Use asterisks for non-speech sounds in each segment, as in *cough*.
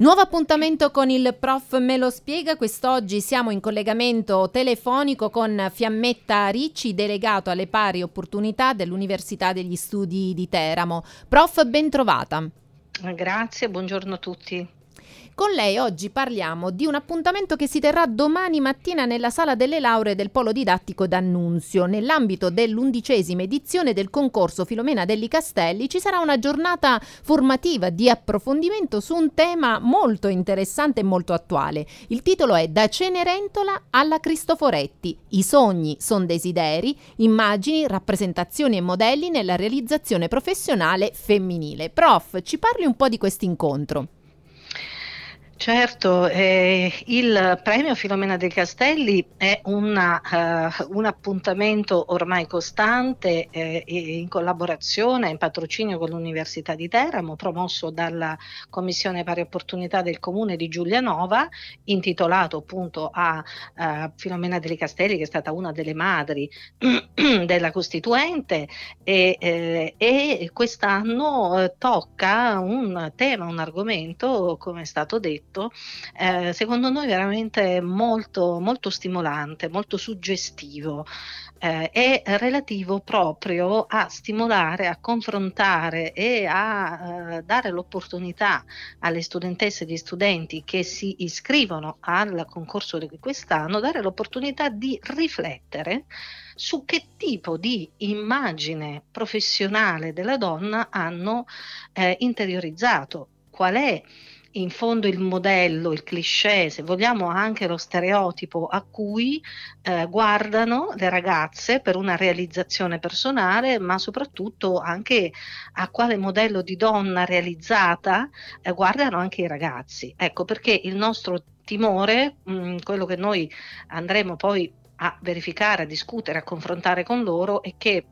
Nuovo appuntamento con il prof Me lo spiega. Quest'oggi siamo in collegamento telefonico con Fiammetta Ricci, delegato alle pari opportunità dell'Università degli Studi di Teramo. Prof, ben trovata. Grazie, buongiorno a tutti. Con lei oggi parliamo di un appuntamento che si terrà domani mattina nella sala delle lauree del Polo Didattico d'Annunzio. Nell'ambito dell'undicesima edizione del concorso Filomena Delli Castelli ci sarà una giornata formativa di approfondimento su un tema molto interessante e molto attuale. Il titolo è Da Cenerentola alla Cristoforetti. I sogni sono desideri, immagini, rappresentazioni e modelli nella realizzazione professionale femminile. Prof, ci parli un po' di questo incontro. Certo, eh, il premio Filomena dei Castelli è una, uh, un appuntamento ormai costante eh, in collaborazione, in patrocinio con l'Università di Teramo, promosso dalla Commissione Pari Opportunità del Comune di Giulianova, intitolato appunto a uh, Filomena dei Castelli, che è stata una delle madri *clears throat* della Costituente, e, eh, e quest'anno eh, tocca un tema, un argomento, come è stato detto, progetto, eh, secondo noi veramente molto, molto stimolante, molto suggestivo. Eh, è relativo proprio a stimolare, a confrontare e a eh, dare l'opportunità alle studentesse e agli studenti che si iscrivono al concorso di quest'anno, dare l'opportunità di riflettere su che tipo di immagine professionale della donna hanno eh, interiorizzato, qual è in fondo il modello, il cliché, se vogliamo anche lo stereotipo a cui eh, guardano le ragazze per una realizzazione personale, ma soprattutto anche a quale modello di donna realizzata eh, guardano anche i ragazzi. Ecco perché il nostro timore, mh, mm, quello che noi andremo poi a verificare, a discutere, a confrontare con loro, è che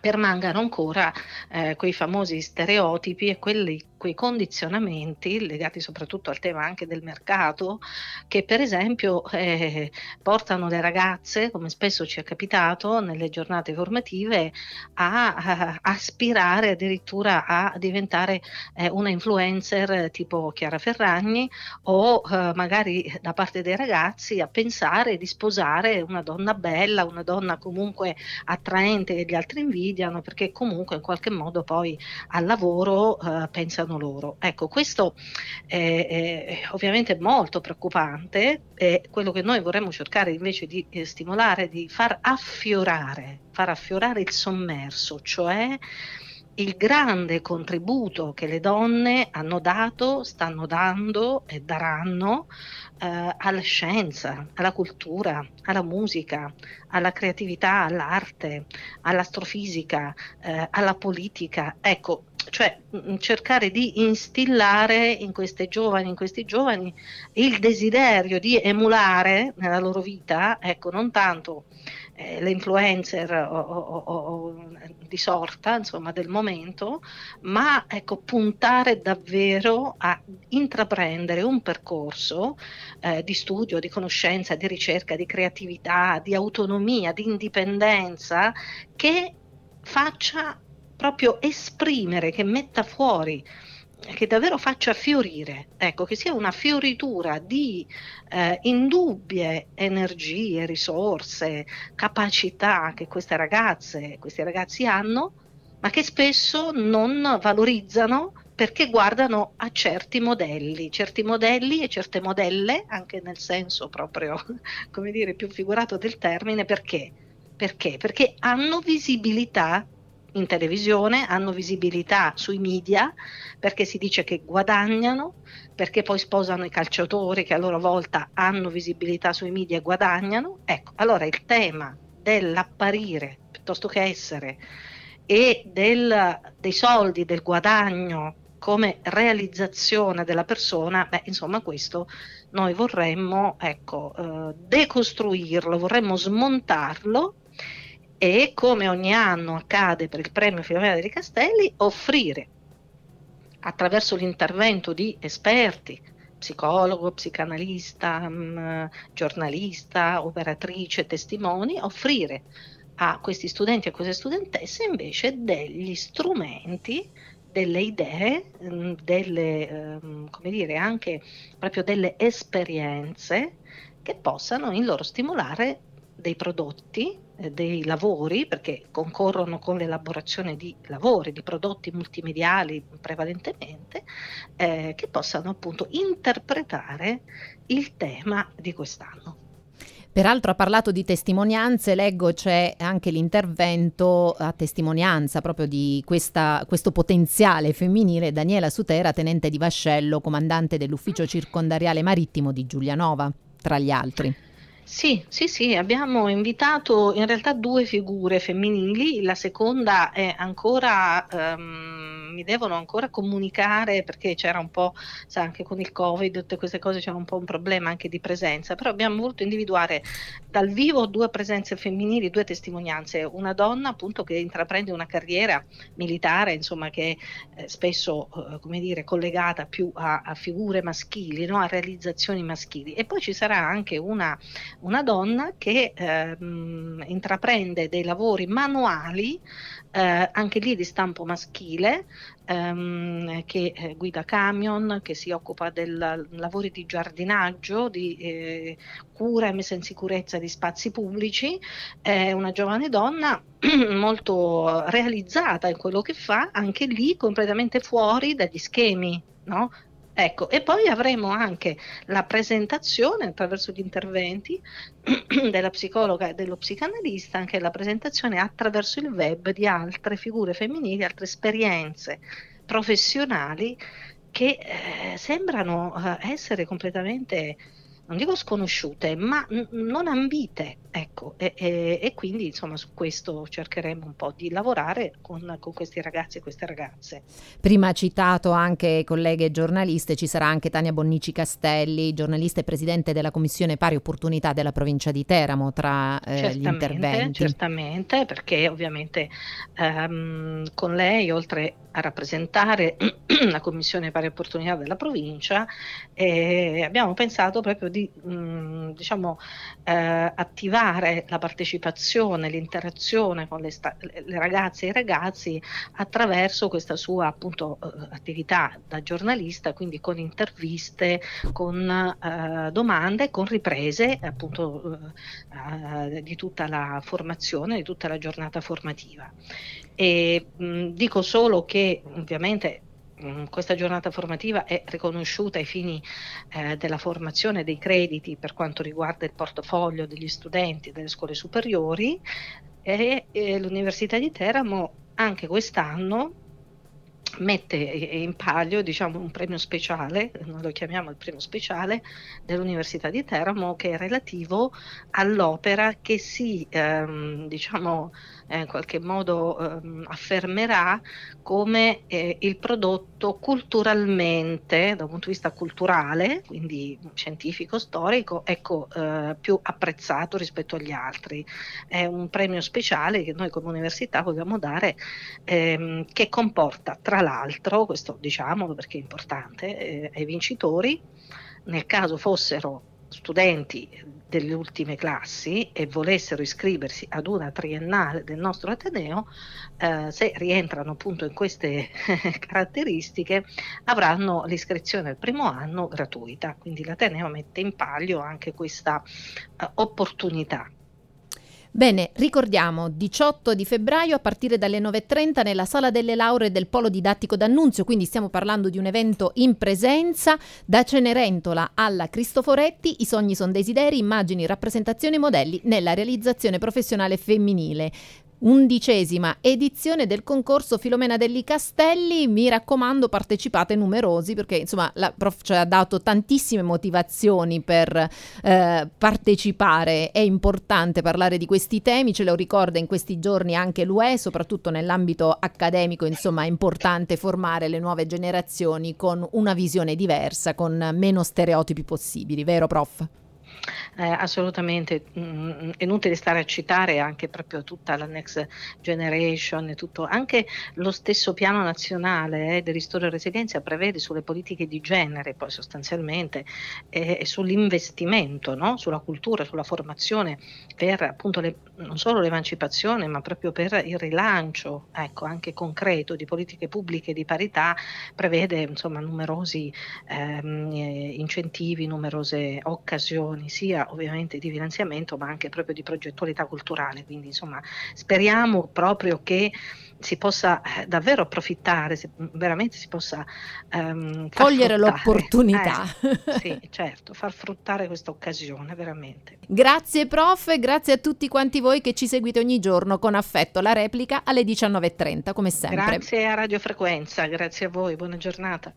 permangano ancora eh, quei famosi stereotipi e quelli quei condizionamenti legati soprattutto al tema anche del mercato che per esempio eh, portano le ragazze, come spesso ci è capitato nelle giornate formative, a, a aspirare addirittura a diventare eh, una influencer tipo Chiara Ferragni o eh, magari da parte dei ragazzi a pensare di sposare una donna bella, una donna comunque attraente che gli altri invidiano perché comunque in qualche modo poi al lavoro eh, pensano fanno loro. Ecco, questo è, è ovviamente molto preoccupante e quello che noi vorremmo cercare invece di eh, stimolare, di far affiorare, far affiorare il sommerso, cioè il grande contributo che le donne hanno dato, stanno dando e daranno eh, alla scienza, alla cultura, alla musica, alla creatività, all'arte, all'astrofisica, eh, alla politica. Ecco, cioè mm, cercare di instillare in queste giovani, in questi giovani il desiderio di emulare nella loro vita, ecco, non tanto eh, le influencer o, o, o, di sorta, insomma, del momento, ma ecco, puntare davvero a intraprendere un percorso eh, di studio, di conoscenza, di ricerca, di creatività, di autonomia, di indipendenza che faccia proprio esprimere, che metta fuori che davvero faccia fiorire, ecco, che sia una fioritura di eh, indubbie energie, risorse, capacità che queste ragazze, questi ragazzi hanno, ma che spesso non valorizzano perché guardano a certi modelli, certi modelli e certe modelle, anche nel senso proprio, *laughs* come dire, più figurato del termine, perché? Perché? Perché hanno visibilità in televisione, hanno visibilità sui media perché si dice che guadagnano, perché poi sposano i calciatori che a loro volta hanno visibilità sui media e guadagnano. Ecco, allora il tema dell'apparire piuttosto che essere e del, dei soldi, del guadagno come realizzazione della persona, beh, insomma, questo noi vorremmo ecco, eh, decostruirlo, vorremmo smontarlo e come ogni anno accade per il premio Filomena dei Castelli, offrire attraverso l'intervento di esperti, psicologo, psicanalista, mm, giornalista, operatrice, testimoni, offrire a questi studenti e a queste studentesse invece degli strumenti delle idee, mm, delle, ehm, come dire, anche proprio delle esperienze che possano in loro stimolare dei prodotti, dei lavori, perché concorrono con l'elaborazione di lavori, di prodotti multimediali prevalentemente, eh, che possano appunto interpretare il tema di quest'anno. Peraltro ha parlato di testimonianze, leggo c'è anche l'intervento a testimonianza proprio di questa, questo potenziale femminile Daniela Sutera, tenente di vascello, comandante dell'ufficio circondariale marittimo di Giulianova, tra gli altri. Sì, sì, sì, abbiamo invitato in realtà due figure femminili, la seconda è ancora, um, mi devono ancora comunicare perché c'era un po', sa, anche con il Covid, tutte queste cose c'era un po' un problema anche di presenza, però abbiamo voluto individuare dal vivo due presenze femminili, due testimonianze, una donna appunto che intraprende una carriera militare, insomma che è spesso, eh, come dire, collegata più a, a figure maschili, no? a realizzazioni maschili e poi ci sarà anche una una donna che eh, intraprende dei lavori manuali, eh, anche lì di stampo maschile, ehm, che eh, guida camion, che si occupa dei lavori di giardinaggio, di eh, cura e messa in sicurezza di spazi pubblici, è una giovane donna *clears throat* molto realizzata in quello che fa, anche lì completamente fuori dagli schemi no? Ecco, e poi avremo anche la presentazione attraverso gli interventi *clears throat* della psicologa e dello psicanalista, anche la presentazione attraverso il web di altre figure femminili, altre esperienze professionali che eh, sembrano eh, essere completamente non dico sconosciute, ma n- non ambite, ecco, e, e, e, quindi insomma su questo cercheremo un po' di lavorare con, con questi ragazzi e queste ragazze. Prima citato anche colleghe giornaliste, ci sarà anche Tania Bonnici Castelli, giornalista e presidente della Commissione Pari Opportunità della provincia di Teramo, tra eh, gli interventi. Certamente, perché ovviamente ehm, con lei, oltre a rappresentare *clears throat* la Commissione Pari Opportunità della provincia, eh, abbiamo pensato proprio di diciamo, eh, attivare la partecipazione, l'interazione con le, sta- le, ragazze e i ragazzi attraverso questa sua appunto, eh, attività da giornalista, quindi con interviste, con eh, domande, con riprese appunto eh, eh, di tutta la formazione, di tutta la giornata formativa. E mh, dico solo che ovviamente Mm, questa giornata formativa è riconosciuta ai fini eh, della formazione dei crediti per quanto riguarda il portafoglio degli studenti delle scuole superiori e, e l'Università di Teramo anche quest'anno mette in palio diciamo, un premio speciale, noi lo chiamiamo il premio speciale dell'Università di Teramo, che è relativo all'opera che si ehm, diciamo, eh, in qualche modo ehm, affermerà come eh, il prodotto culturalmente, da un punto di vista culturale, quindi scientifico, storico, ecco, eh, più apprezzato rispetto agli altri. È un premio speciale che noi come università vogliamo dare ehm, che comporta tra l'altro, questo diciamolo perché è importante, eh, ai vincitori, nel caso fossero studenti delle ultime classi e volessero iscriversi ad una triennale del nostro Ateneo, eh, se rientrano appunto in queste *laughs* caratteristiche, avranno l'iscrizione al primo anno gratuita. Quindi l'Ateneo mette in palio anche questa eh, opportunità. Bene, ricordiamo 18 di febbraio a partire dalle 9.30 nella sala delle lauree del Polo Didattico d'Annunzio, quindi stiamo parlando di un evento in presenza da Cenerentola alla Cristoforetti, i sogni sono desideri, immagini, rappresentazioni e modelli nella realizzazione professionale femminile undicesima edizione del concorso Filomena degli Castelli. Mi raccomando, partecipate numerosi perché insomma la prof ci ha dato tantissime motivazioni per eh, partecipare. È importante parlare di questi temi, ce lo ricorda in questi giorni anche l'UE, soprattutto nell'ambito accademico. Insomma, è importante formare le nuove generazioni con una visione diversa, con meno stereotipi possibili, vero, prof? Eh, assolutamente mh, mm, è inutile stare a citare anche proprio tutta la next generation, tutto, anche lo stesso piano nazionale eh, del ristoro e resilienza prevede sulle politiche di genere poi sostanzialmente eh, e sull'investimento no? sulla cultura, sulla formazione per appunto le, non solo l'emancipazione ma proprio per il rilancio ecco, anche concreto di politiche pubbliche di parità prevede insomma numerosi ehm, eh, incentivi, numerose occasioni sia ovviamente di finanziamento ma anche proprio di progettualità culturale quindi insomma speriamo proprio che si possa eh, davvero approfittare, si, veramente si possa ehm, cogliere l'opportunità. Eh, sì, certo, far fruttare questa occasione, veramente. Grazie prof, e grazie a tutti quanti voi che ci seguite ogni giorno con affetto. La replica alle 19.30, come sempre. Grazie a Radio Frequenza, grazie a voi, buona giornata.